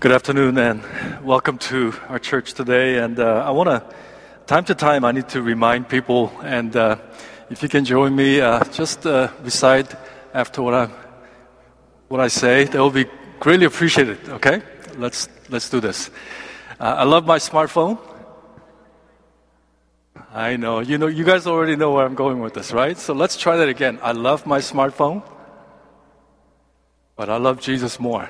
Good afternoon and welcome to our church today. And uh, I want to, time to time, I need to remind people, and uh, if you can join me, uh, just uh, recite after what I what I say. That will be greatly appreciated. Okay, let's let's do this. Uh, I love my smartphone. I know you know you guys already know where I'm going with this, right? So let's try that again. I love my smartphone, but I love Jesus more.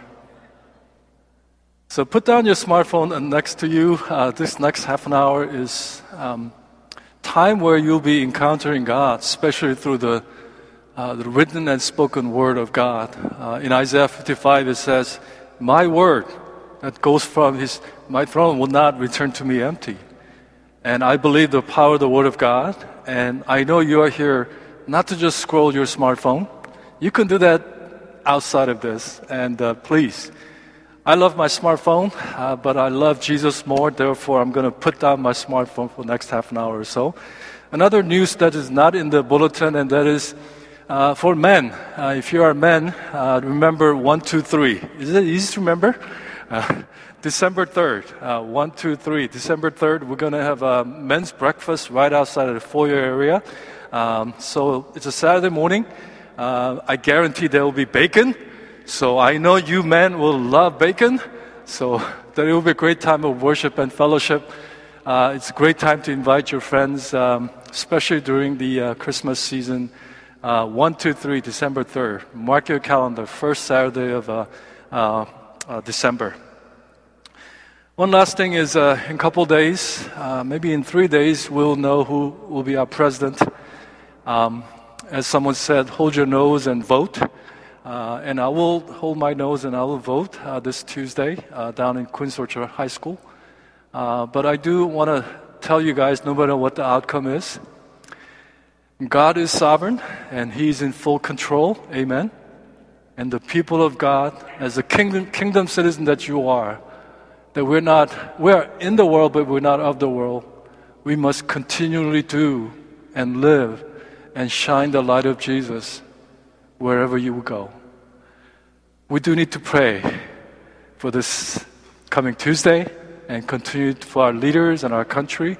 So put down your smartphone and next to you. Uh, this next half an hour is um, time where you'll be encountering God, especially through the, uh, the written and spoken word of God. Uh, in Isaiah 55, it says, "My word that goes from His my throne will not return to me empty." And I believe the power of the word of God. And I know you are here not to just scroll your smartphone. You can do that outside of this. And uh, please I love my smartphone, uh, but I love Jesus more. Therefore, I'm going to put down my smartphone for the next half an hour or so. Another news that is not in the bulletin, and that is uh, for men. Uh, if you are men, uh, remember 123. Is it easy to remember? Uh, December 3rd, uh, 1, 2, 3. December 3rd, we're going to have a men's breakfast right outside of the foyer area. Um, so it's a Saturday morning. Uh, I guarantee there will be bacon. So I know you men will love bacon. So it will be a great time of worship and fellowship. Uh, it's a great time to invite your friends, um, especially during the uh, Christmas season. Uh, 1, 2, 3, December 3rd. Mark your calendar, first Saturday of uh, uh, uh, December. One last thing is in a couple days, maybe in three days, we'll know who will be our president. Um, as someone said, hold your nose and vote. Uh, and I will hold my nose and I will vote uh, this Tuesday uh, down in Queens Orchard High School. Uh, but I do want to tell you guys, no matter what the outcome is, God is sovereign and He's in full control. Amen. And the people of God, as a kingdom, kingdom citizen that you are, that we're not, we're in the world, but we're not of the world. We must continually do and live and shine the light of Jesus wherever you go we do need to pray for this coming Tuesday and continue for our leaders and our country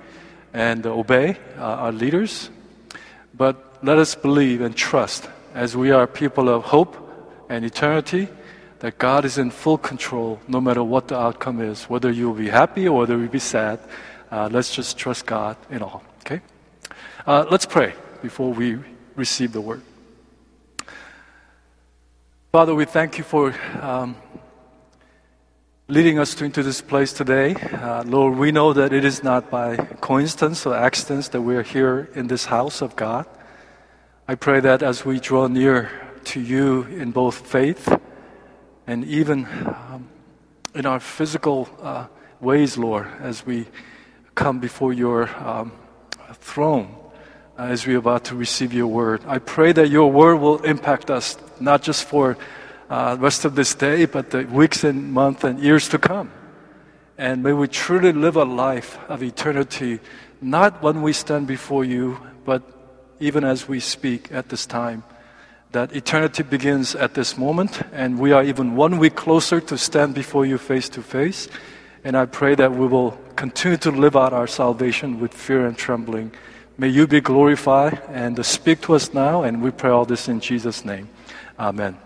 and obey uh, our leaders. But let us believe and trust as we are people of hope and eternity that God is in full control no matter what the outcome is, whether you will be happy or whether you will be sad. Uh, let's just trust God in all. Okay? Uh, let's pray before we receive the word. Father, we thank you for um, leading us to, into this place today. Uh, Lord, we know that it is not by coincidence or accidents that we are here in this house of God. I pray that as we draw near to you in both faith and even um, in our physical uh, ways, Lord, as we come before your um, throne, as we're about to receive your word. I pray that your word will impact us, not just for uh, the rest of this day, but the weeks and months and years to come. And may we truly live a life of eternity, not when we stand before you, but even as we speak at this time. That eternity begins at this moment, and we are even one week closer to stand before you face to face. And I pray that we will continue to live out our salvation with fear and trembling. May you be glorified and speak to us now, and we pray all this in Jesus' name. Amen.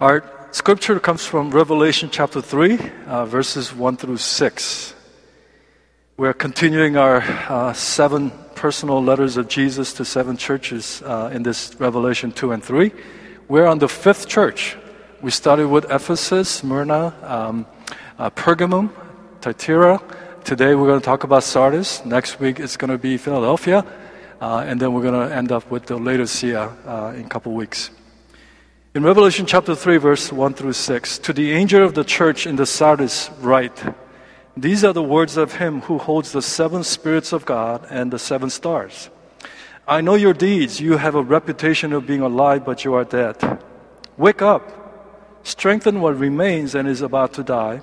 Our scripture comes from Revelation chapter 3, uh, verses 1 through 6. We're continuing our uh, seven personal letters of Jesus to seven churches uh, in this Revelation 2 and 3. We're on the fifth church. We started with Ephesus, Smyrna, um, uh, Pergamum, Thyatira, Today we're going to talk about Sardis. Next week it's going to be Philadelphia. Uh, and then we're going to end up with the Laodicea uh, in a couple weeks. In Revelation chapter 3, verse 1 through 6, to the angel of the church in the Sardis write, These are the words of him who holds the seven spirits of God and the seven stars. I know your deeds. You have a reputation of being alive, but you are dead. Wake up, strengthen what remains and is about to die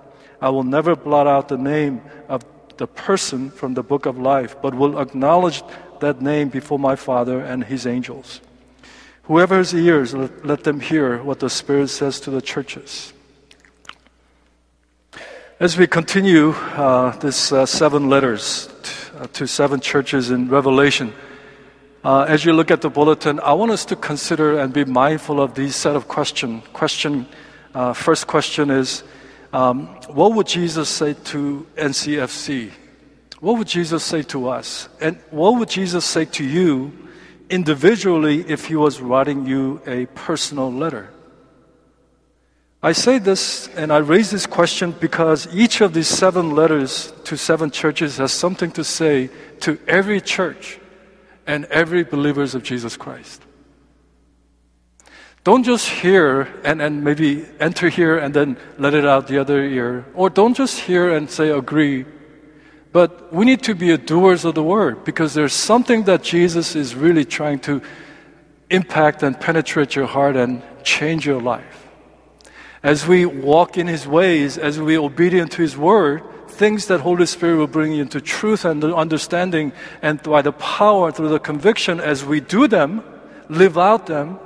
I will never blot out the name of the person from the book of life, but will acknowledge that name before my Father and his angels. Whoever has ears, let, them hear what the Spirit says to the churches. As we continue uh, this uh, seven letters to, uh, to, seven churches in Revelation, uh, as you look at the bulletin, I want us to consider and be mindful of these set of questions. Question, uh, first question is, um, what would Jesus say to NCFC? What would Jesus say to us? And what would Jesus say to you individually if he was writing you a personal letter? I say this and I raise this question because each of these seven letters to seven churches has something to say to every church and every believers of Jesus Christ. Don't just hear and, and maybe enter here and then let it out the other ear. Or don't just hear and say agree but we need to be doers of the word because there's something that Jesus is really trying to impact and penetrate your heart and change your life. As we walk in his ways, as we obedient to his word, things that Holy Spirit will bring into truth and understanding and by the power through the conviction as we do them, live out them,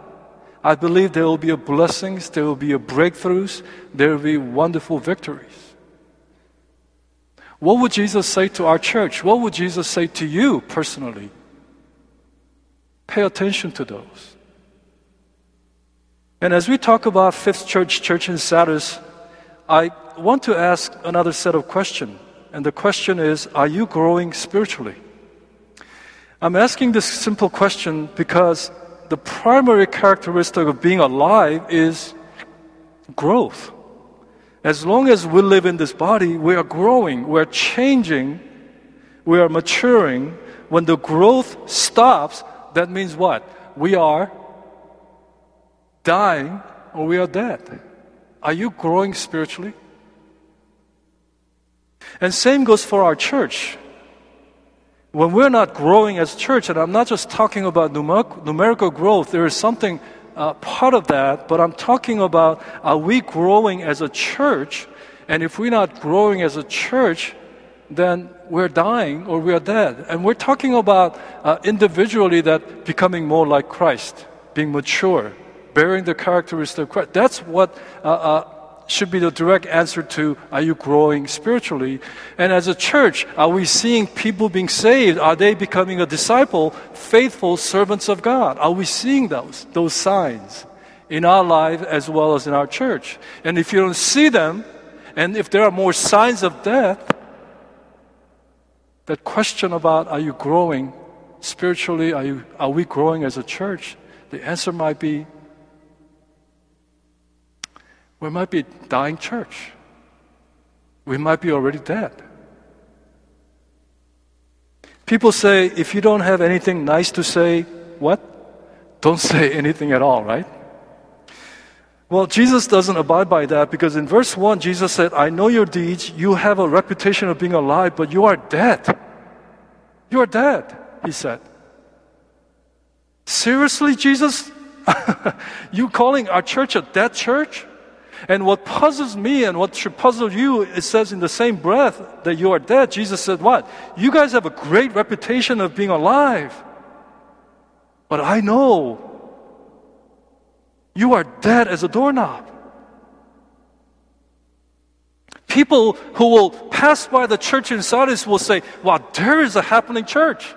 I believe there will be a blessings, there will be a breakthroughs, there will be wonderful victories. What would Jesus say to our church? What would Jesus say to you personally? Pay attention to those. And as we talk about Fifth Church, Church in Sardis, I want to ask another set of questions. And the question is Are you growing spiritually? I'm asking this simple question because the primary characteristic of being alive is growth. As long as we live in this body, we are growing, we're changing, we are maturing. When the growth stops, that means what? We are dying or we are dead. Are you growing spiritually? And same goes for our church. When we're not growing as church, and I'm not just talking about numerical growth, there is something uh, part of that, but I'm talking about are we growing as a church? And if we're not growing as a church, then we're dying or we are dead. And we're talking about uh, individually that becoming more like Christ, being mature, bearing the characteristics of Christ. That's what uh, uh should be the direct answer to are you growing spiritually? And as a church, are we seeing people being saved? Are they becoming a disciple, faithful servants of God? Are we seeing those, those signs in our life as well as in our church? And if you don't see them, and if there are more signs of death, that question about are you growing spiritually? Are, you, are we growing as a church? The answer might be we might be dying church. We might be already dead. People say, if you don't have anything nice to say, what? Don't say anything at all, right? Well, Jesus doesn't abide by that because in verse 1, Jesus said, I know your deeds. You have a reputation of being alive, but you are dead. You are dead, he said. Seriously, Jesus? you calling our church a dead church? And what puzzles me and what should puzzle you, it says in the same breath that you are dead. Jesus said, What? You guys have a great reputation of being alive. But I know you are dead as a doorknob. People who will pass by the church in Sardis will say, Wow, there is a happening church.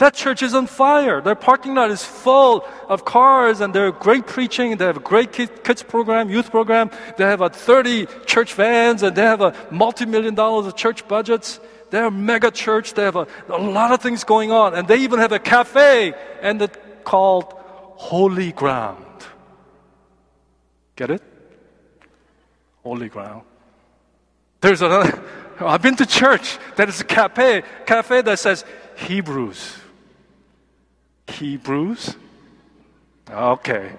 That church is on fire. Their parking lot is full of cars and they're great preaching. They have a great kids program, youth program. They have a 30 church vans and they have a multi-million dollars of church budgets. They're a mega church. They have a, a lot of things going on. And they even have a cafe and it's called Holy Ground. Get it? Holy Ground. There's another, I've been to church that is a cafe, cafe that says Hebrews. Hebrews. Okay.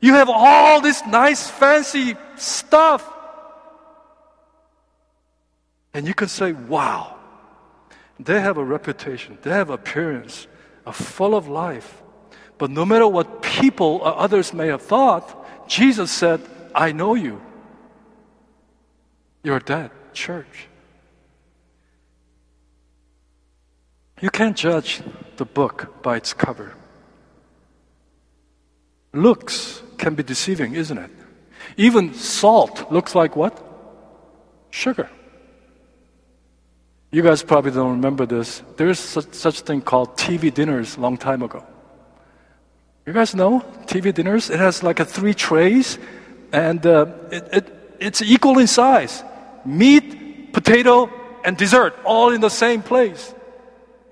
You have all this nice, fancy stuff. And you can say, wow, they have a reputation, they have appearance, are full of life. But no matter what people or others may have thought, Jesus said, I know you. You're dead, church. You can't judge the book by its cover. Looks can be deceiving, isn't it? Even salt looks like what? Sugar. You guys probably don't remember this. There's such, such thing called TV dinners long time ago. You guys know TV dinners? It has like a three trays, and uh, it, it, it's equal in size. Meat, potato, and dessert all in the same place.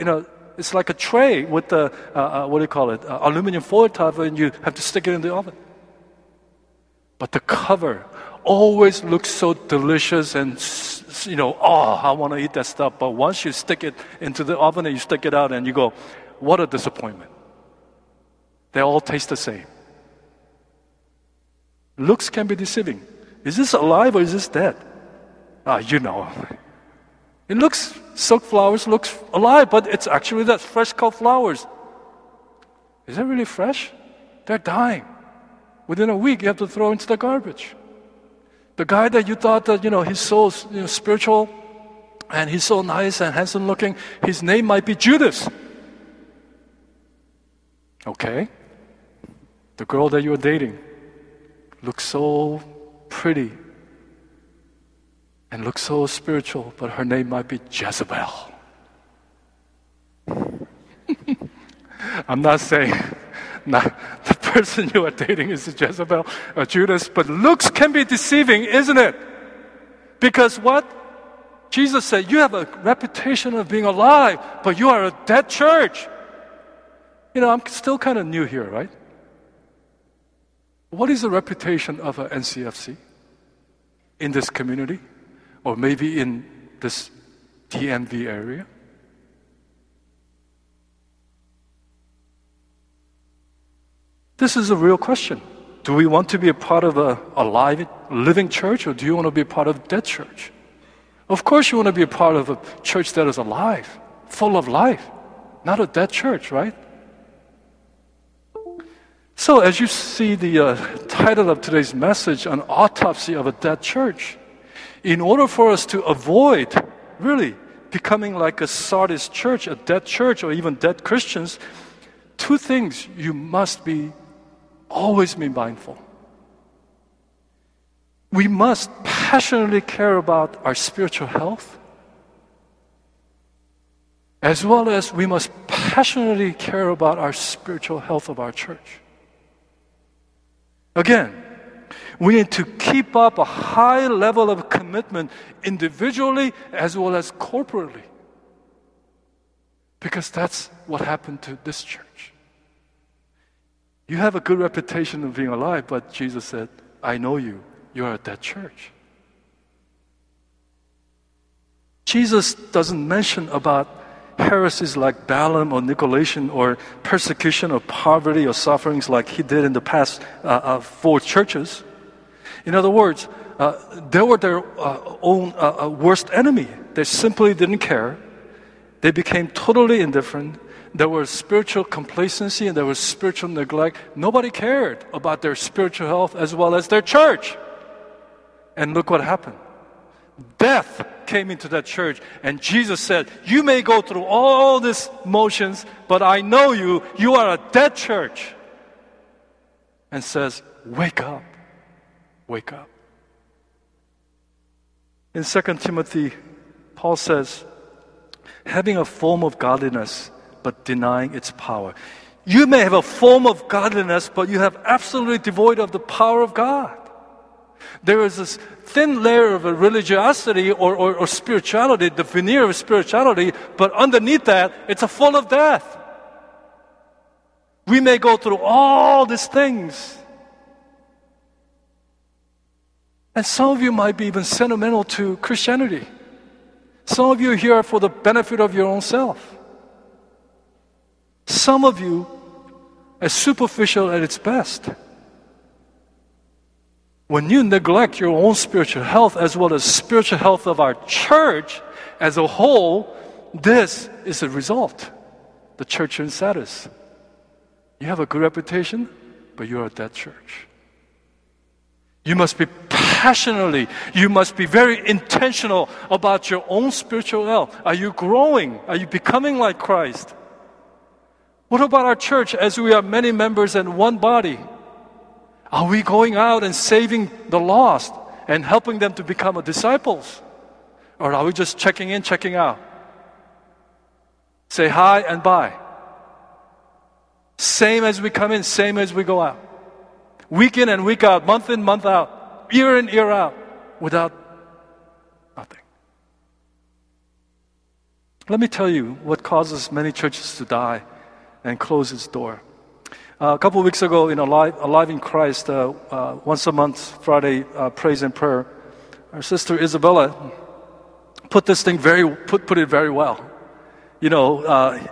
You know, it's like a tray with the, uh, uh, what do you call it, uh, aluminum foil top, and you have to stick it in the oven. But the cover always looks so delicious and, you know, oh, I want to eat that stuff. But once you stick it into the oven and you stick it out and you go, what a disappointment. They all taste the same. Looks can be deceiving. Is this alive or is this dead? Ah, you know. It looks, silk flowers looks alive, but it's actually that fresh cut flowers. Is it really fresh? They're dying. Within a week, you have to throw into the garbage. The guy that you thought that, you know, he's so you know, spiritual and he's so nice and handsome looking, his name might be Judas. Okay. The girl that you're dating looks so pretty and looks so spiritual, but her name might be Jezebel. I'm not saying not the person you are dating is Jezebel or Judas, but looks can be deceiving, isn't it? Because what? Jesus said, You have a reputation of being alive, but you are a dead church. You know, I'm still kind of new here, right? What is the reputation of an NCFC in this community? Or maybe in this DMV area? This is a real question. Do we want to be a part of a, a live, living church, or do you want to be a part of a dead church? Of course, you want to be a part of a church that is alive, full of life, not a dead church, right? So, as you see the uh, title of today's message, An Autopsy of a Dead Church, in order for us to avoid really becoming like a Sardis church, a dead church, or even dead Christians, two things you must be always be mindful. We must passionately care about our spiritual health, as well as we must passionately care about our spiritual health of our church. Again, we need to keep up a high level of commitment individually as well as corporately. Because that's what happened to this church. You have a good reputation of being alive, but Jesus said, I know you. You are at that church. Jesus doesn't mention about heresies like Balaam or Nicolaitan or persecution or poverty or sufferings like he did in the past uh, uh, four churches. In other words, uh, they were their uh, own uh, uh, worst enemy. They simply didn't care. They became totally indifferent. There was spiritual complacency and there was spiritual neglect. Nobody cared about their spiritual health as well as their church. And look what happened. Death came into that church, and Jesus said, You may go through all these motions, but I know you, you are a dead church. And says, Wake up, wake up. In 2 Timothy, Paul says, Having a form of godliness, but denying its power. You may have a form of godliness, but you have absolutely devoid of the power of God. There is this thin layer of religiosity or, or, or spirituality, the veneer of spirituality, but underneath that, it's a full of death. We may go through all these things. And some of you might be even sentimental to Christianity. Some of you are here for the benefit of your own self. Some of you as superficial at its best. When you neglect your own spiritual health as well as spiritual health of our church as a whole, this is the result. The church in Sardis. You have a good reputation, but you're a dead church. You must be passionately, you must be very intentional about your own spiritual health. Are you growing? Are you becoming like Christ? What about our church as we are many members in one body? Are we going out and saving the lost and helping them to become disciples? Or are we just checking in, checking out? Say hi and bye. Same as we come in, same as we go out. Week in and week out, month in, month out, year in, year out, without nothing. Let me tell you what causes many churches to die and close its door. Uh, a couple of weeks ago in Alive, Alive in Christ, uh, uh, once a month, Friday uh, praise and prayer, our sister Isabella put this thing very, put, put it very well. You know, uh,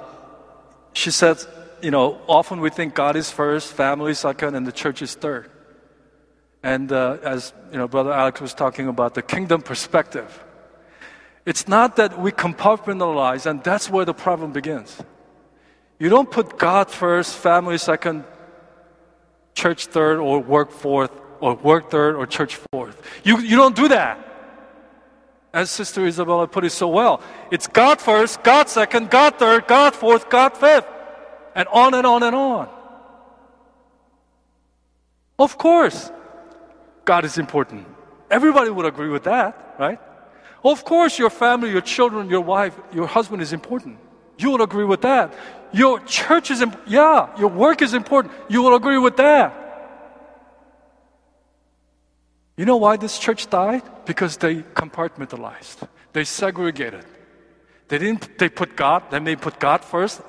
she said, you know, often we think God is first, family second, and the church is third. And as you know, Brother Alex was talking about the kingdom perspective, it's not that we compartmentalize, and that's where the problem begins. You don't put God first, family second, church third, or work fourth, or work third, or church fourth. You, you don't do that. As Sister Isabella put it so well, it's God first, God second, God third, God fourth, God fifth and on and on and on. Of course, God is important. Everybody would agree with that, right? Of course, your family, your children, your wife, your husband is important. You will agree with that. Your church is, imp- yeah, your work is important. You will agree with that. You know why this church died? Because they compartmentalized. They segregated. They didn't, they put God, then they put God first,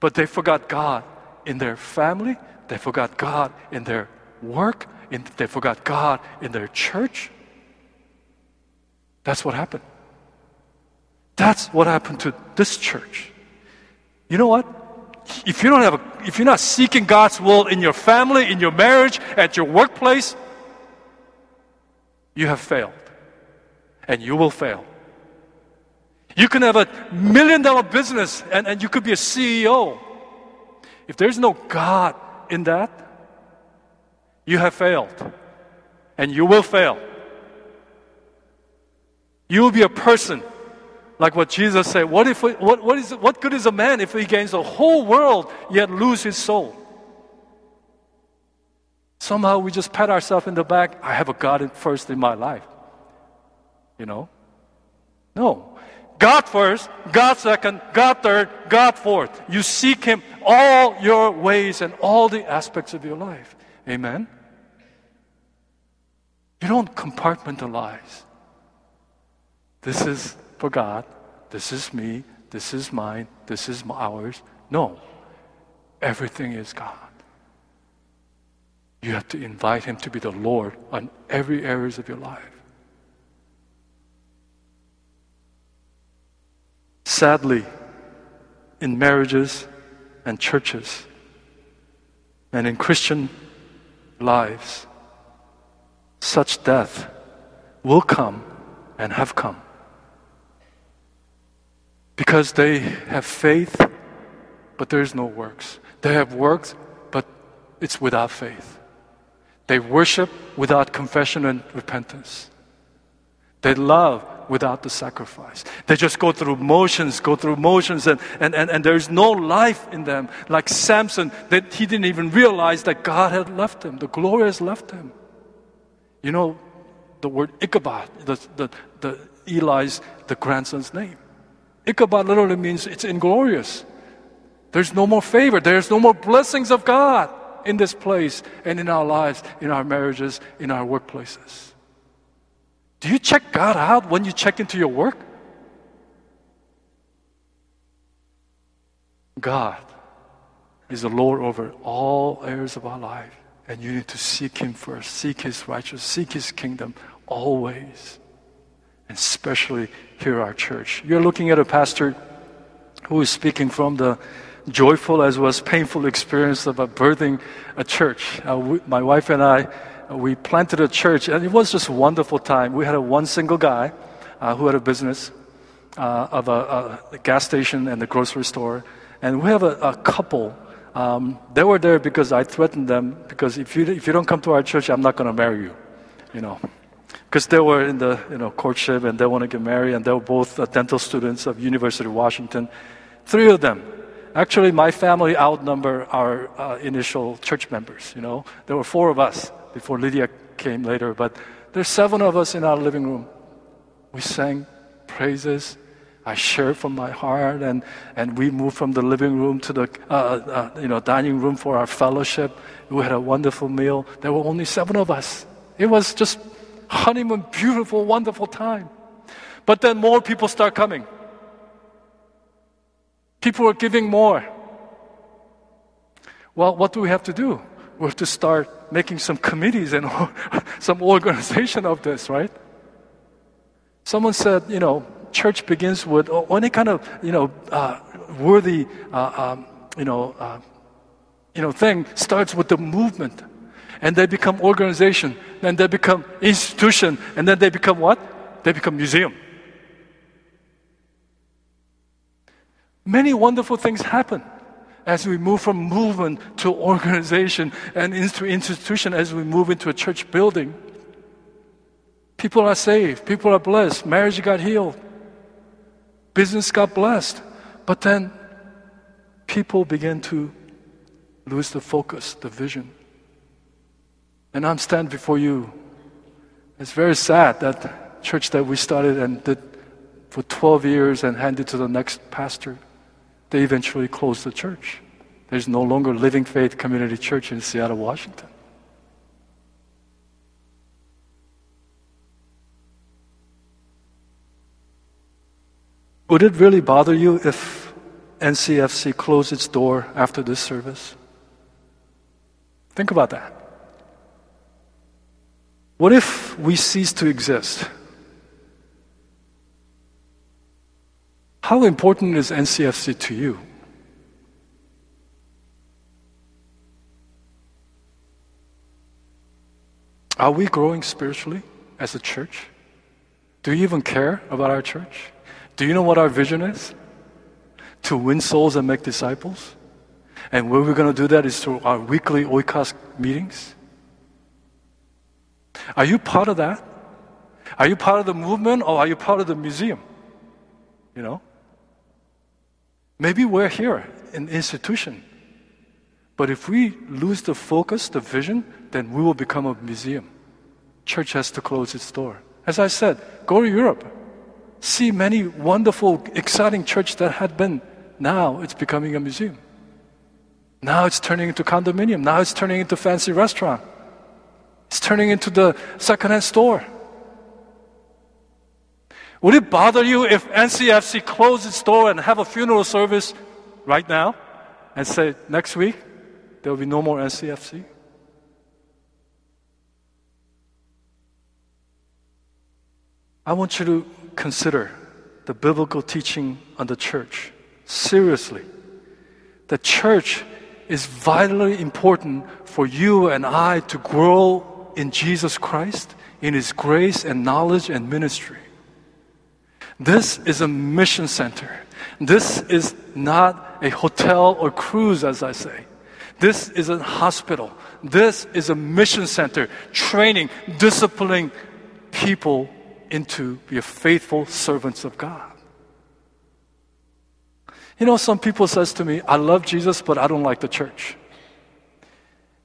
but they forgot God in their family, they forgot God in their work, in, they forgot God in their church. That's what happened. That's what happened to this church. You know what? If you don't have a, if you're not seeking God's will in your family, in your marriage, at your workplace, you have failed. And you will fail. You can have a million dollar business and, and you could be a CEO. If there's no God in that, you have failed. And you will fail. You will be a person like what Jesus said. What, if, what, what, is, what good is a man if he gains the whole world yet lose his soul? Somehow we just pat ourselves in the back. I have a God first in my life. You know? No. God first, God second, God third, God fourth. You seek Him all your ways and all the aspects of your life. Amen? You don't compartmentalize. This is for God, this is me, this is mine, this is ours. No. Everything is God. You have to invite Him to be the Lord on every areas of your life. Sadly, in marriages and churches and in Christian lives, such death will come and have come. Because they have faith, but there is no works. They have works, but it's without faith. They worship without confession and repentance. They love without the sacrifice. They just go through motions, go through motions, and, and, and, and there's no life in them. Like Samson, that he didn't even realize that God had left him, the glory has left him. You know, the word Ichabod, the, the, the Eli's, the grandson's name. Ichabod literally means it's inglorious. There's no more favor, there's no more blessings of God in this place and in our lives, in our marriages, in our workplaces. Do you check God out when you check into your work? God is the Lord over all areas of our life. And you need to seek Him first, seek His righteousness, seek His kingdom always. Especially here our church. You're looking at a pastor who is speaking from the joyful as well as painful experience about birthing a church. Uh, we, my wife and I, uh, we planted a church, and it was just a wonderful time. We had a one single guy uh, who had a business uh, of a, a, gas station and a grocery store, and we have a, a couple. Um, they were there because I threatened them because if you if you don't come to our church, I'm not going to marry you, you know because they were in the you know courtship and they want to get married and they were both uh, dental students of University of Washington. Three of them. Actually, my family outnumber our uh, initial church members. You know, there were four of us before Lydia came later, but there's seven of us in our living room. We sang praises. I shared from my heart, and, and we moved from the living room to the uh, uh, you know dining room for our fellowship. We had a wonderful meal. There were only seven of us. It was just honeymoon, beautiful, wonderful time. But then more people start coming. People are giving more. Well, what do we have to do? We have to start making some committees and some organization of this, right? Someone said, you know, church begins with any kind of, you know, uh, worthy, uh, um, you know, uh, you know, thing starts with the movement and they become organization, then they become institution, and then they become what? They become museum. Many wonderful things happen as we move from movement to organization and into institution as we move into a church building. People are saved, people are blessed, marriage got healed, business got blessed. But then people begin to lose the focus, the vision. And I'm standing before you. It's very sad that church that we started and did for 12 years and handed to the next pastor, they eventually closed the church. There's no longer Living Faith Community Church in Seattle, Washington. Would it really bother you if NCFC closed its door after this service? Think about that. What if we cease to exist? How important is NCFC to you? Are we growing spiritually as a church? Do you even care about our church? Do you know what our vision is? To win souls and make disciples? And where we're going to do that is through our weekly Oikos meetings. Are you part of that? Are you part of the movement or are you part of the museum? You know? Maybe we're here in institution. But if we lose the focus, the vision, then we will become a museum. Church has to close its door. As I said, go to Europe. See many wonderful, exciting church that had been. Now it's becoming a museum. Now it's turning into condominium. Now it's turning into fancy restaurant. It's turning into the secondhand store. Would it bother you if NCFC closed its door and have a funeral service right now and say next week there will be no more NCFC? I want you to consider the biblical teaching on the church seriously. The church is vitally important for you and I to grow in Jesus Christ, in His grace and knowledge and ministry. This is a mission center. This is not a hotel or cruise, as I say. This is a hospital. This is a mission center, training, disciplining people into be faithful servants of God. You know, some people says to me, I love Jesus, but I don't like the church.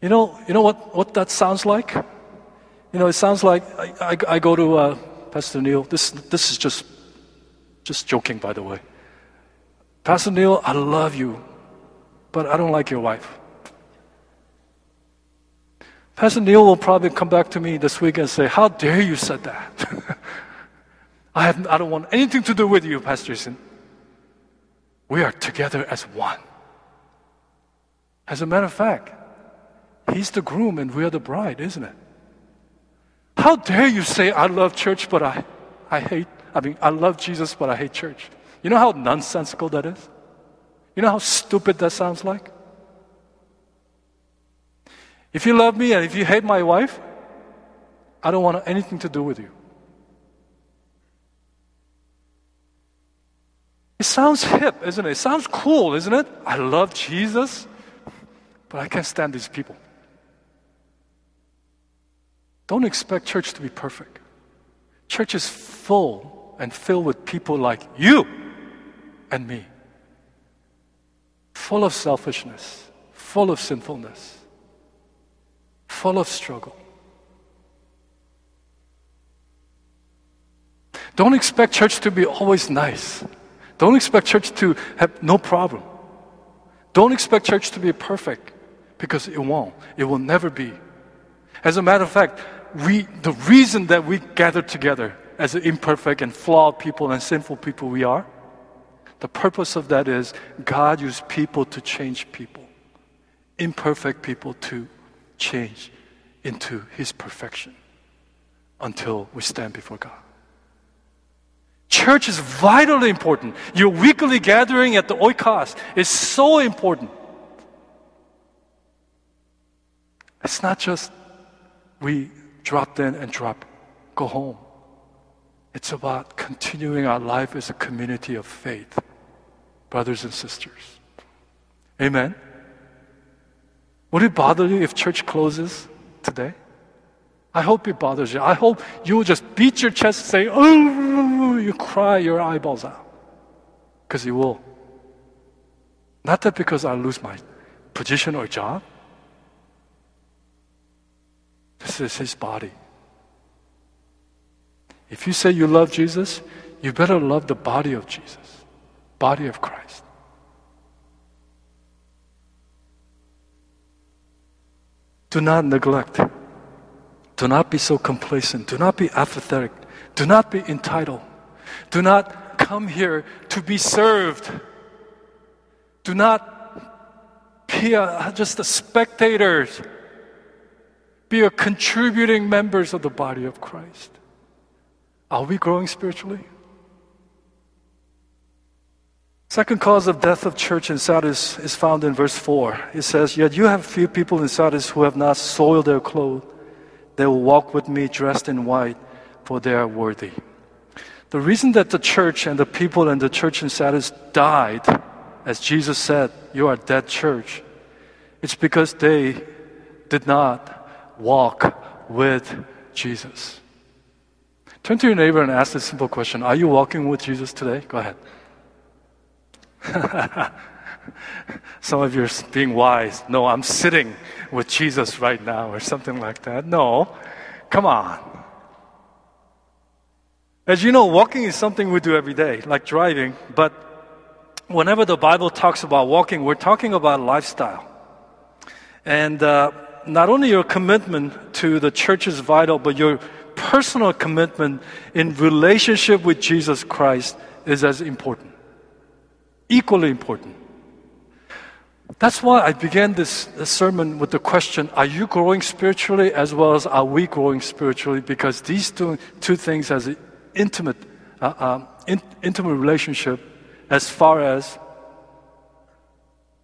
You know, you know what, what that sounds like? You know, it sounds like I, I, I go to uh, Pastor Neil. This, this is just, just joking, by the way. Pastor Neil, I love you, but I don't like your wife. Pastor Neil will probably come back to me this week and say, How dare you said that? I, have, I don't want anything to do with you, Pastor Jason. We are together as one. As a matter of fact, he's the groom and we are the bride, isn't it? How dare you say, I love church, but I, I hate, I mean, I love Jesus, but I hate church? You know how nonsensical that is? You know how stupid that sounds like? If you love me and if you hate my wife, I don't want anything to do with you. It sounds hip, isn't it? It sounds cool, isn't it? I love Jesus, but I can't stand these people. Don't expect church to be perfect. Church is full and filled with people like you and me, full of selfishness, full of sinfulness, full of struggle. Don't expect church to be always nice. Don't expect church to have no problem. Don't expect church to be perfect because it won't. It will never be. As a matter of fact, we, the reason that we gather together as imperfect and flawed people and sinful people we are, the purpose of that is God used people to change people, imperfect people to change into His perfection until we stand before God. Church is vitally important. Your weekly gathering at the Oikos is so important. It's not just we dropped in and drop, go home. It's about continuing our life as a community of faith, brothers and sisters. Amen. Would it bother you if church closes today? I hope it bothers you. I hope you will just beat your chest and say, oh, you cry your eyeballs out. Because you will. Not that because I lose my position or job. This is his body. If you say you love Jesus, you better love the body of Jesus, body of Christ. Do not neglect. Do not be so complacent. Do not be apathetic. Do not be entitled. Do not come here to be served. Do not be a, just a spectator. Be a contributing members of the body of Christ. Are we growing spiritually? Second cause of death of church in Sardis is found in verse 4. It says, Yet you have few people in Sardis who have not soiled their clothes. They will walk with me dressed in white, for they are worthy. The reason that the church and the people in the church in Sardis died, as Jesus said, You are dead church, it's because they did not walk with Jesus. Turn to your neighbor and ask this simple question Are you walking with Jesus today? Go ahead. Some of you are being wise. No, I'm sitting with Jesus right now, or something like that. No, come on. As you know, walking is something we do every day, like driving, but whenever the Bible talks about walking, we're talking about lifestyle. And uh, not only your commitment to the church is vital, but your personal commitment in relationship with Jesus Christ is as important, equally important. That's why I began this, sermon with the question Are you growing spiritually as well as are we growing spiritually? Because these two, two things has an intimate, uh, um, in, intimate relationship as far as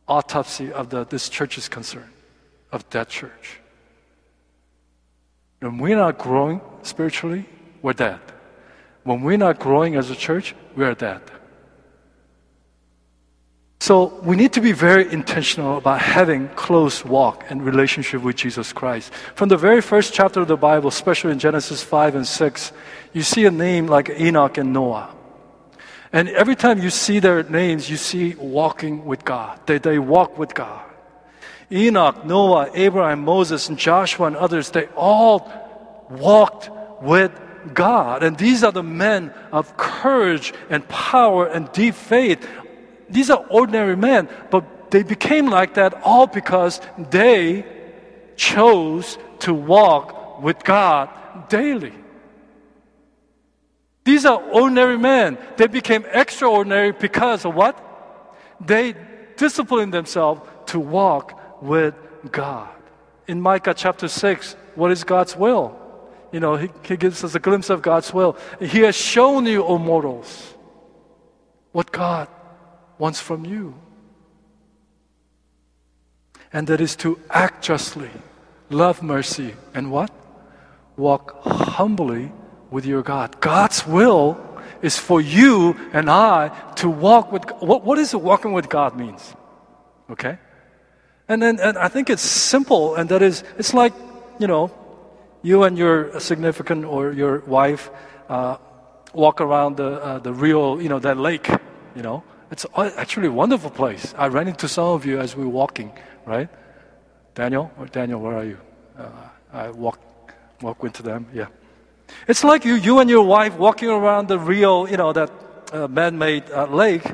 autopsy of the, this church is concerned, of that church. When we're not growing spiritually, we're dead. When we're not growing as a church, we are dead. So we need to be very intentional about having close walk and relationship with Jesus Christ. From the very first chapter of the Bible, especially in Genesis 5 and 6, you see a name like Enoch and Noah. And every time you see their names, you see walking with God. They, they walk with God. Enoch, Noah, Abraham, Moses, and Joshua, and others, they all walked with God. And these are the men of courage and power and deep faith. These are ordinary men, but they became like that all because they chose to walk with God daily. These are ordinary men. They became extraordinary because of what? They disciplined themselves to walk with God. In Micah chapter 6, what is God's will? You know, he, he gives us a glimpse of God's will. He has shown you, O mortals, what God wants from you. And that is to act justly, love mercy, and what? Walk humbly with your God. God's will is for you and I to walk with what, what is walking with God means? Okay? And then and I think it's simple and that is it's like, you know, you and your significant or your wife uh, walk around the uh, the real, you know, that lake, you know. It's actually a wonderful place. I ran into some of you as we were walking, right? Daniel, or Daniel, where are you? Uh, I walk walk into them. Yeah. It's like you, you and your wife walking around the real, you know, that uh, man-made uh, lake.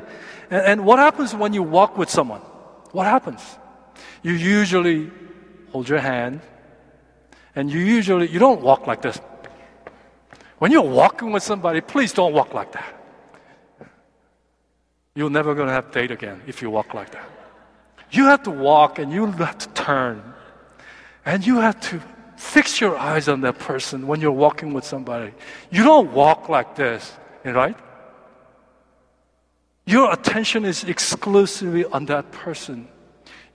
And, and what happens when you walk with someone? What happens? You usually hold your hand, and you usually you don't walk like this. When you're walking with somebody, please don't walk like that. You're never going to have date again if you walk like that. You have to walk and you have to turn. And you have to Fix your eyes on that person when you're walking with somebody. You don't walk like this, right? Your attention is exclusively on that person.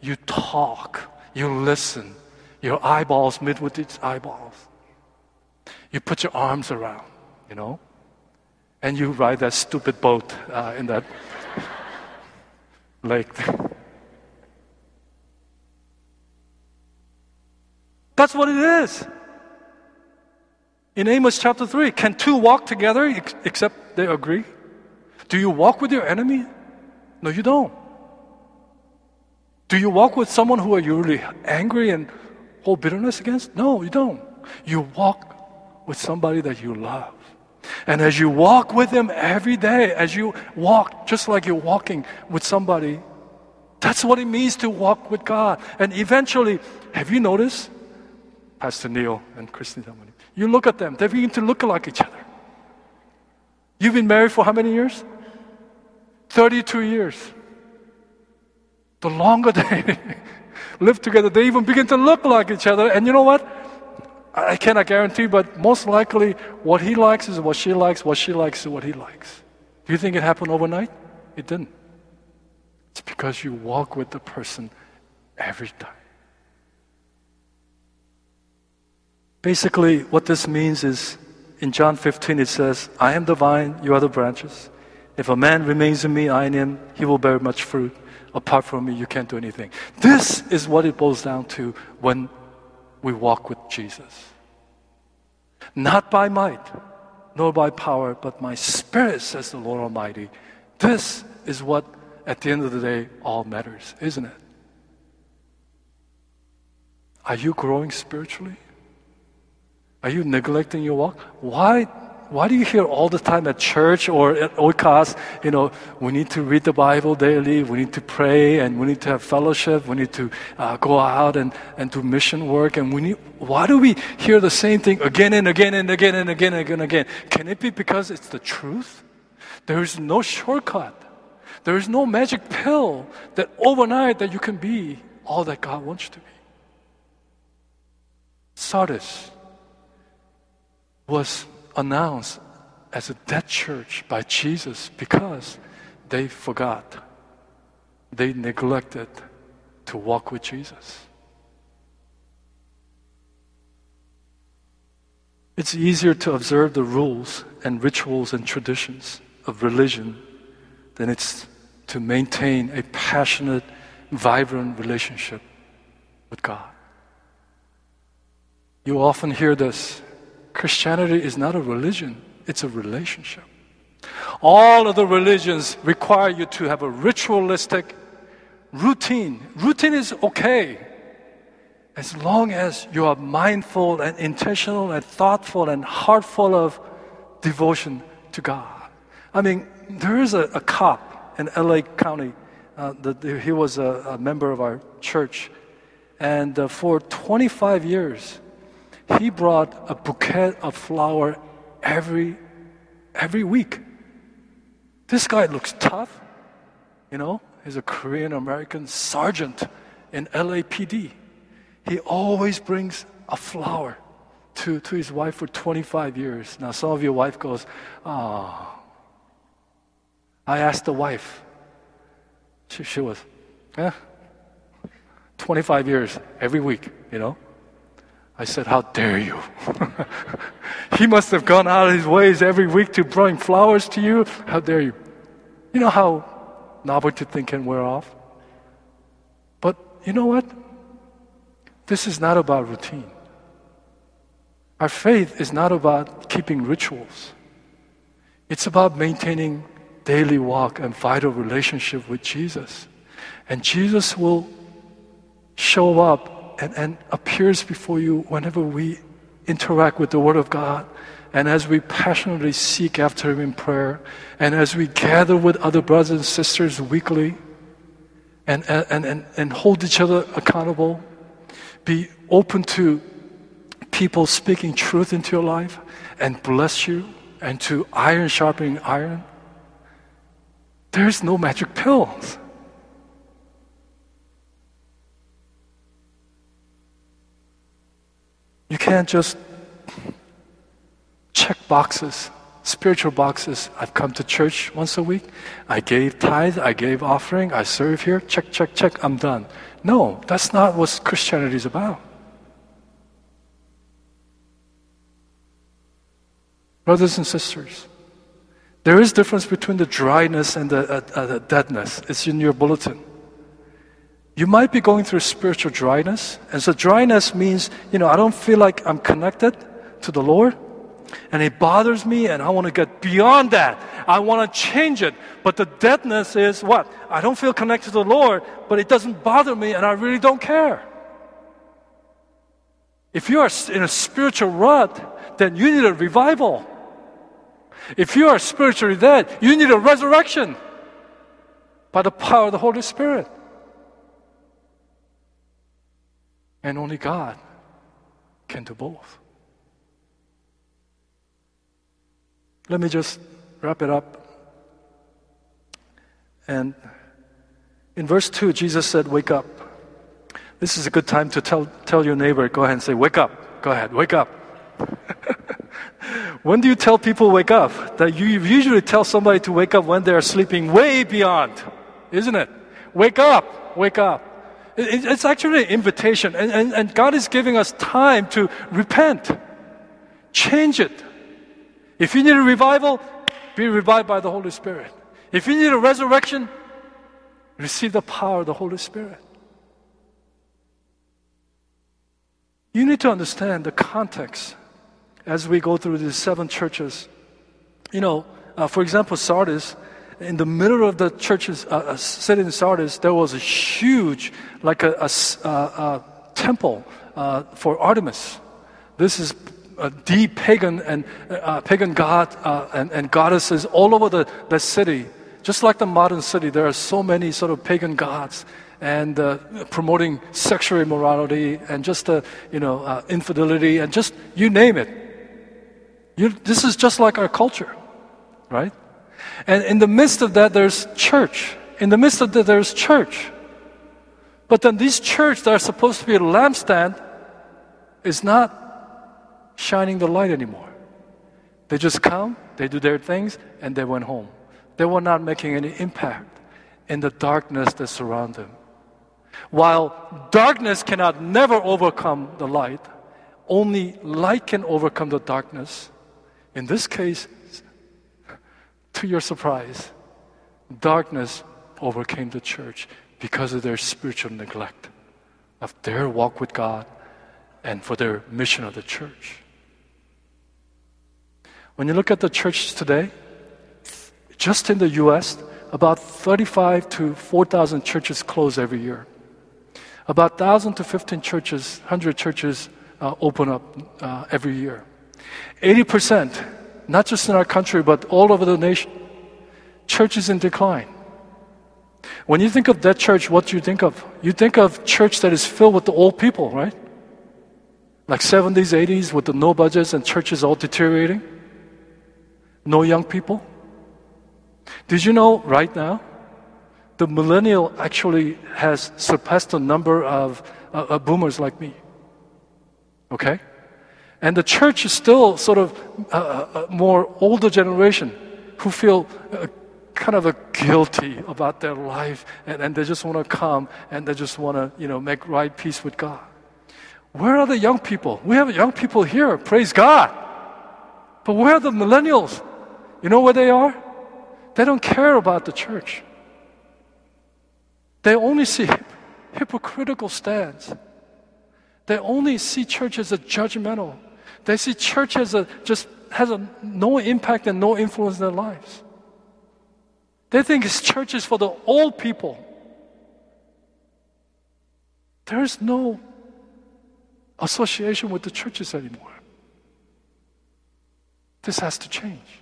You talk, you listen, your eyeballs meet with its eyeballs. You put your arms around, you know, and you ride that stupid boat uh, in that lake. That's what it is. In Amos chapter 3, can two walk together except they agree? Do you walk with your enemy? No, you don't. Do you walk with someone who are you really angry and hold bitterness against? No, you don't. You walk with somebody that you love. And as you walk with them every day, as you walk, just like you're walking with somebody, that's what it means to walk with God. And eventually, have you noticed? Pastor Neil and Christine. You look at them, they begin to look like each other. You've been married for how many years? 32 years. The longer they live together, they even begin to look like each other. And you know what? I cannot guarantee, but most likely what he likes is what she likes, what she likes is what he likes. Do you think it happened overnight? It didn't. It's because you walk with the person every time. Basically, what this means is in John 15, it says, I am the vine, you are the branches. If a man remains in me, I in him, he will bear much fruit. Apart from me, you can't do anything. This is what it boils down to when we walk with Jesus. Not by might, nor by power, but my spirit, says the Lord Almighty. This is what, at the end of the day, all matters, isn't it? Are you growing spiritually? Are you neglecting your walk? Why, why do you hear all the time at church or at Oikos, you know, we need to read the Bible daily, we need to pray, and we need to have fellowship, we need to uh, go out and, and do mission work, and we need, why do we hear the same thing again and again and again and again and again and again? Can it be because it's the truth? There is no shortcut. There is no magic pill that overnight that you can be all that God wants you to be. Sardis was announced as a dead church by Jesus because they forgot. They neglected to walk with Jesus. It's easier to observe the rules and rituals and traditions of religion than it's to maintain a passionate, vibrant relationship with God. You often hear this Christianity is not a religion, it's a relationship. All of the religions require you to have a ritualistic routine. Routine is okay as long as you are mindful and intentional and thoughtful and heartful of devotion to God. I mean, there is a, a cop in LA County. Uh, the, he was a, a, member of our church. And uh, for 25 years, he brought a bouquet of flower every every week. This guy looks tough, you know. He's a Korean American sergeant in LAPD. He always brings a flower to, to his wife for 25 years. Now, some of your wife goes, Oh. I asked the wife. She, she was, eh, 25 years, every week, you know. I said, How dare you? he must have gone out of his ways every week to bring flowers to you. How dare you? You know how novelty thing can wear off? But you know what? This is not about routine. Our faith is not about keeping rituals. It's about maintaining daily walk and vital relationship with Jesus. And Jesus will show up and, and appears before you whenever we interact with the Word of God and as we passionately seek after Him in prayer, and as we gather with other brothers and sisters weekly, and, and, and, and hold each other accountable, be open to people speaking truth into your life and bless you, and to iron sharpening iron, there's no magic pills. You can't just check boxes, spiritual boxes. I've come to church once a week. I gave tithe, I gave offering, I serve here. Check, check, check, I'm done. No, that's not what Christianity is about. Brothers and sisters, there is difference between the dryness and the, uh, uh, deadness. It's in your bulletin. You might be going through spiritual dryness. And so dryness means, you know, I don't feel like I'm connected to the Lord. And it bothers me and I want to get beyond that. I want to change it. But the deadness is what? I don't feel connected to the Lord, but it doesn't bother me and I really don't care. If you are in a spiritual rut, then you need a revival. If you are spiritually dead, you need a resurrection by the power of the Holy Spirit. And only God can do both. Let me just wrap it up. And in verse 2, Jesus said, Wake up. This is a good time to tell, tell your neighbor, go ahead and say, Wake up. Go ahead, wake up. when do you tell people wake up? That you usually tell somebody to wake up when they're sleeping way beyond, isn't it? Wake up, wake up. It's actually an invitation, and, and, and God is giving us time to repent, change it. If you need a revival, be revived by the Holy Spirit. If you need a resurrection, receive the power of the Holy Spirit. You need to understand the context as we go through these seven churches. You know, uh, for example, Sardis, in the middle of the churches, uh, uh city in Sardis, there was a huge, like a, a, a, temple uh, for Artemis. This is a deep pagan and uh, pagan god uh, and, and, goddesses all over the, the city. Just like the modern city, there are so many sort of pagan gods and uh, promoting sexual immorality and just uh, you know uh, infidelity and just you name it. You, this is just like our culture, right? And in the midst of that, there's church. In the midst of that, there's church. But then this church that are supposed to be a lampstand is not shining the light anymore. They just come, they do their things, and they went home. They were not making any impact in the darkness that surround them. While darkness cannot never overcome the light, only light can overcome the darkness. In this case, to your surprise, darkness overcame the church because of their spiritual neglect of their walk with God and for their mission of the church. When you look at the churches today, just in the US, about 35 to 4,000 churches close every year. About 1,000 to 15 churches, 100 churches uh, open up uh, every year. 80%, not just in our country, but all over the nation, church is in decline. When you think of that church, what do you think of? You think of church that is filled with the old people, right? Like 70s, 80s with the no budgets and churches all deteriorating. No young people. Did you know right now the millennial actually has surpassed the number of uh, uh, boomers like me? Okay? And the church is still sort of uh, more older generation who feel uh, kind of a guilty about their life and, and they just want to come and they just want to, you know, make right peace with God. Where are the young people? We have young people here, praise God. But where are the millennials? You know where they are? They don't care about the church. They only see hypocritical stands. They only see church as a judgmental. They see church as a just has a, no impact and no influence in their lives. They think it's church is for the old people. There's no association with the churches anymore. This has to change.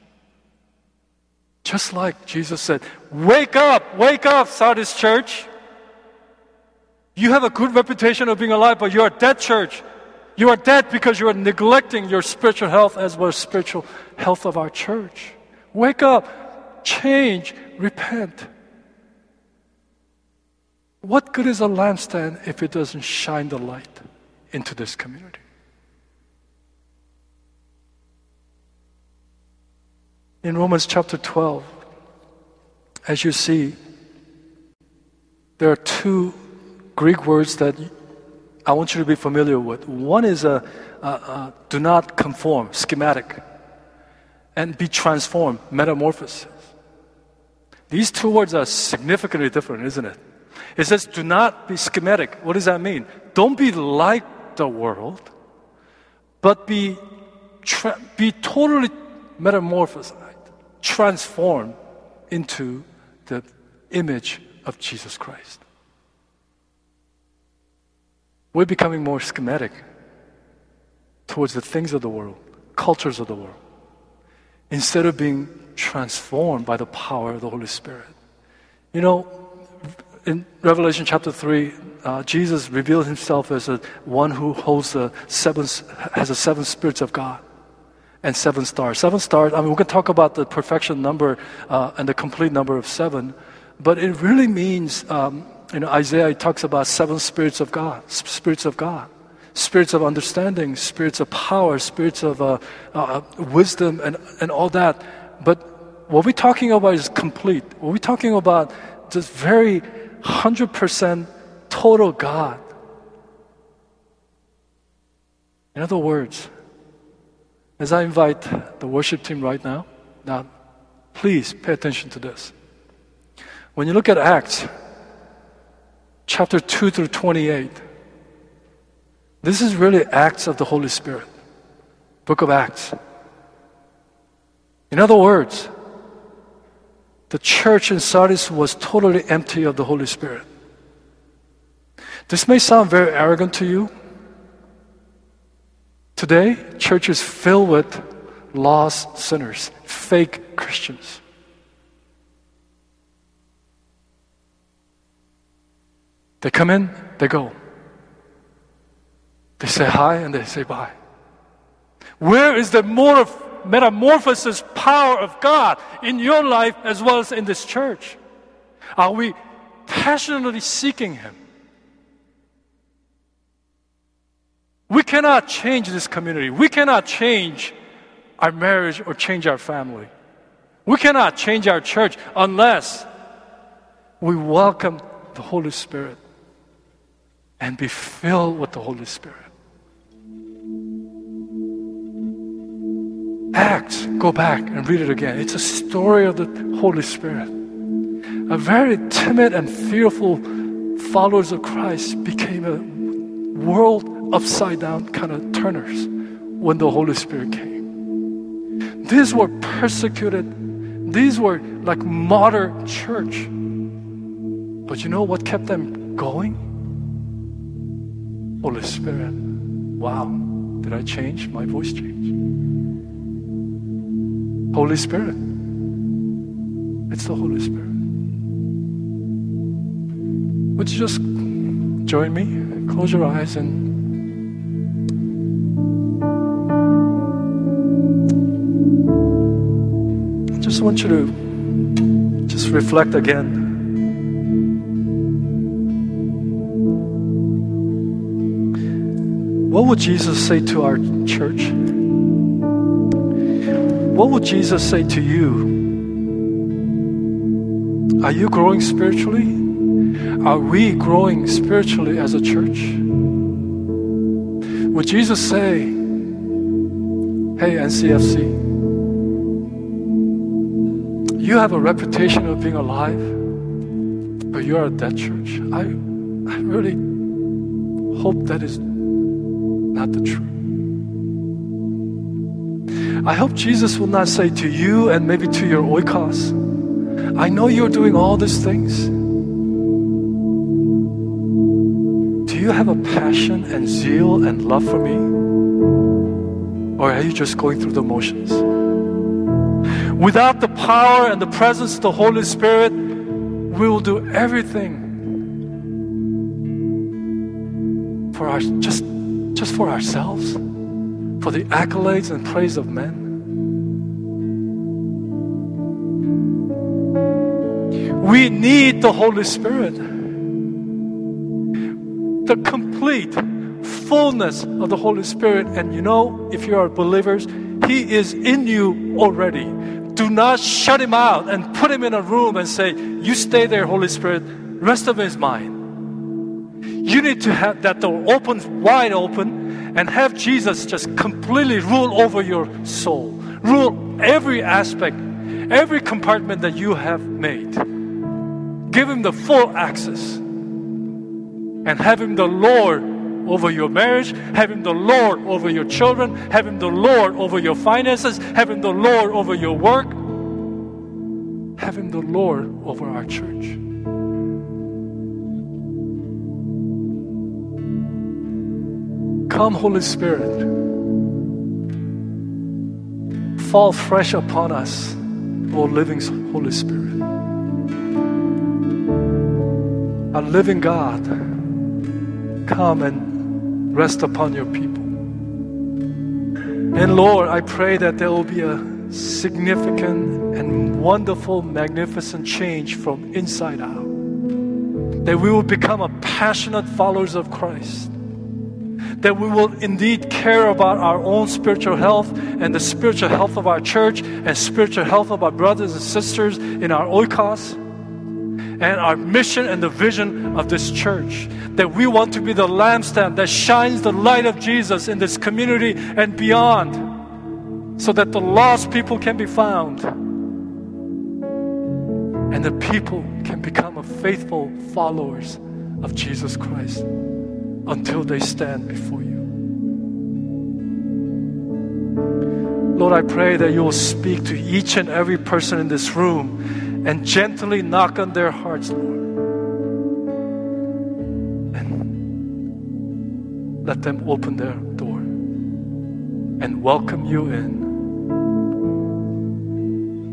Just like Jesus said, Wake up, wake up, Sardis church. You have a good reputation of being alive, but you're a dead church. You are dead because you are neglecting your spiritual health as well as spiritual health of our church. Wake up, change, repent. What good is a lampstand if it doesn't shine the light into this community? In Romans chapter 12, as you see, there are two Greek words that I want you to be familiar with. One is a, a, a do not conform, schematic, and be transformed, metamorphosis. These two words are significantly different, isn't it? It says, do not be schematic. What does that mean? Don't be like the world, but be, tra- be totally metamorphosed, transformed into the image of Jesus Christ. We're becoming more schematic towards the things of the world, cultures of the world, instead of being transformed by the power of the Holy Spirit. You know, in Revelation chapter 3, uh, Jesus revealed himself as a one who holds the seven, has the seven spirits of God and seven stars. Seven stars, I mean, we can talk about the perfection number uh, and the complete number of seven, but it really means um, you know, Isaiah talks about seven spirits of God, spirits of God, spirits of understanding, spirits of power, spirits of uh, uh, wisdom, and, and all that. But what we're talking about is complete. What we're talking about just very 100% total God. In other words, as I invite the worship team right now, now please pay attention to this. When you look at Acts, chapter 2 through 28. This is really Acts of the Holy Spirit, book of Acts. In other words, the church in Sardis was totally empty of the Holy Spirit. This may sound very arrogant to you. Today, church is filled with lost sinners, fake Christians. They come in, they go. They say hi and they say bye. Where is the metamorphosis power of God in your life as well as in this church? Are we passionately seeking Him? We cannot change this community. We cannot change our marriage or change our family. We cannot change our church unless we welcome the Holy Spirit and be filled with the Holy Spirit. Acts, go back and read it again. It's a story of the Holy Spirit. A very timid and fearful followers of Christ became a world upside down kind of turners when the Holy Spirit came. These were persecuted, these were like martyr church. But you know what kept them going? Holy Spirit. Wow, did I change? My voice changed. Holy Spirit. It's the Holy Spirit. Would you just join me? Close your eyes and I just want you to just reflect again What would Jesus say to our church? What would Jesus say to you Are you growing spiritually? Are we growing spiritually as a church? Would Jesus say, Hey, NCFC, you have a reputation of being alive, but you are a dead church? I, I really hope that is not the truth. I hope Jesus will not say to you and maybe to your oikos, I know you're doing all these things. Do you have a passion and zeal and love for me? Or are you just going through the motions? Without the power and the presence of the Holy Spirit, we will do everything for our just just for ourselves, for the accolades and praise of men. We need the Holy Spirit. The complete fullness of the Holy Spirit. And you know, if you are believers, He is in you already. Do not shut Him out and put Him in a room and say, You stay there, Holy Spirit. Rest of it is mine. You need to have that door open wide open and have Jesus just completely rule over your soul, rule every aspect, every compartment that you have made. Give Him the full access and have Him the Lord over your marriage, have Him the Lord over your children, have Him the Lord over your finances, have Him the Lord over your work, have Him the Lord over our church. Come, Holy Spirit. Fall fresh upon us, O living Holy Spirit. Our living God, come and rest upon your people. And Lord, I pray that there will be a significant and wonderful, magnificent change from inside out. That we will become a passionate followers of Christ that we will indeed care about our own spiritual health and the spiritual health of our church and spiritual health of our brothers and sisters in our oikos and our mission and the vision of this church. That we want to be the lampstand that shines the light of Jesus in this community and beyond so that the lost people can be found and the people can become a faithful followers of Jesus Christ until they stand before you. Lord, I pray that you will speak to each and every person in this room and gently knock on their hearts, Lord. And let them open their door and welcome you in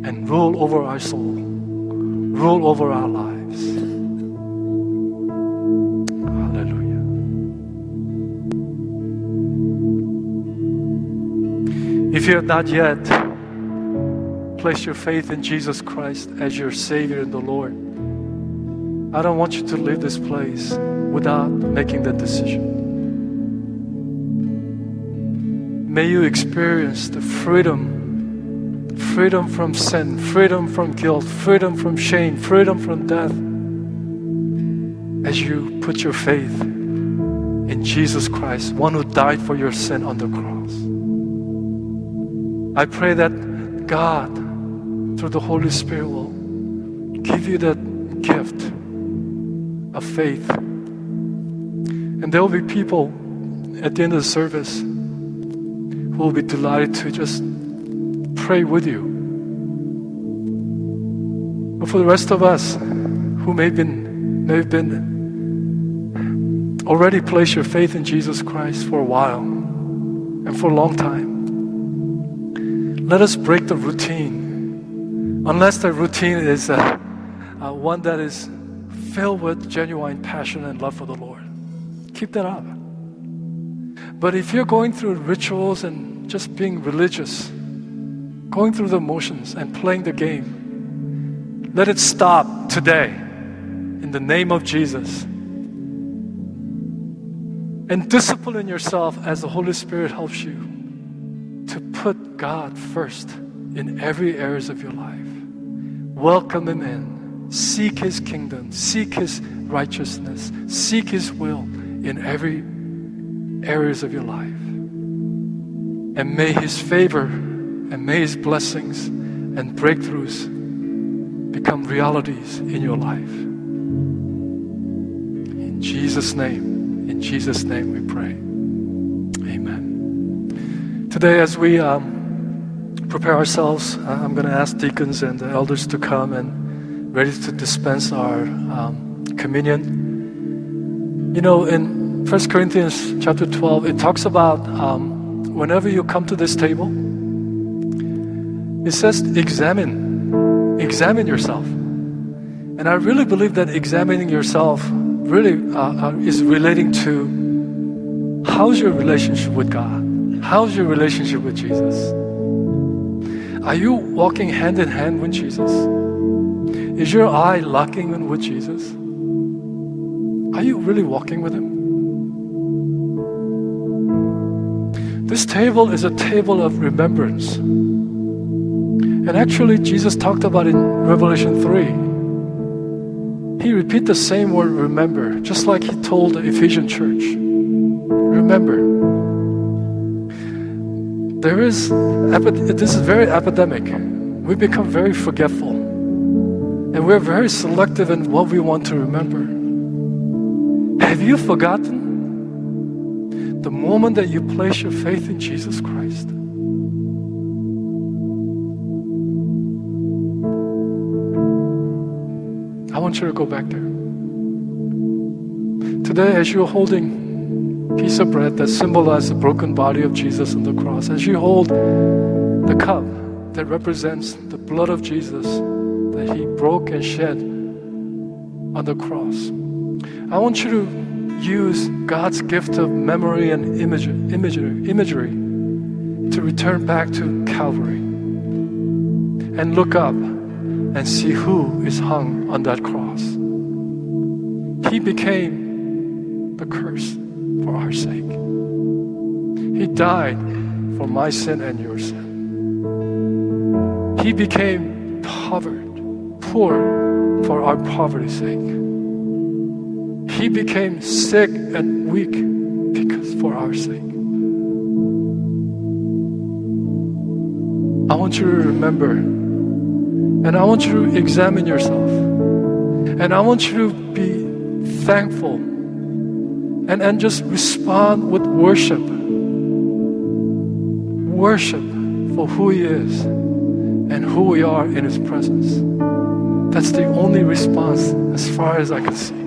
and rule over our soul, rule over our lives. If you have not yet placed your faith in Jesus Christ as your Savior and the Lord, I don't want you to leave this place without making that decision. May you experience the freedom, freedom from sin, freedom from guilt, freedom from shame, freedom from death as you put your faith in Jesus Christ, one who died for your sin on the cross. I pray that God, through the Holy Spirit, will give you that gift of faith. And there will be people at the end of the service who will be delighted to just pray with you. But for the rest of us who may have been, may have been already placed your faith in Jesus Christ for a while and for a long time, let us break the routine. Unless the routine is uh, uh, one that is filled with genuine passion and love for the Lord. Keep that up. But if you're going through rituals and just being religious, going through the motions and playing the game, let it stop today in the name of Jesus. And discipline yourself as the Holy Spirit helps you God first in every areas of your life. Welcome Him in Seek His kingdom, seek His righteousness, seek His will in every areas of your life. And may His favor and may His blessings and breakthroughs become realities in your life. In Jesus' name, in Jesus' name we pray. Amen. Today, as we um, prepare ourselves, uh, I'm going to ask deacons and the elders to come and ready to dispense our um, communion. You know, in 1 Corinthians chapter 12, it talks about um, whenever you come to this table, it says examine, examine yourself. And I really believe that examining yourself really uh, uh, is relating to how's your relationship with God? How's your relationship with Jesus? Are you walking hand in hand with Jesus? Is your eye locking in with Jesus? Are you really walking with Him? This table is a table of remembrance. And actually, Jesus talked about it in Revelation 3. He repeat the same word, remember, just like he told the Ephesian church. Remember. There is, this is very epidemic. We become very forgetful. And we're very selective in what we want to remember. Have you forgotten the moment that you place your faith in Jesus Christ? I want you to go back there. Today, as you're holding piece of bread that symbolizes the broken body of Jesus on the cross, as you hold the cup that represents the blood of Jesus that He broke and shed on the cross, I want you to use God's gift of memory and image, imagery, imagery to return back to Calvary and look up and see who is hung on that cross. He became the curse for our sake. He died for my sin and your sin. He became povered, poor for our poverty's sake. He became sick and weak because for our sake. I want you to remember and I want you to examine yourself. And I want you to be thankful and, and just respond with worship. Worship for who He is and who we are in His presence. That's the only response as far as I can see.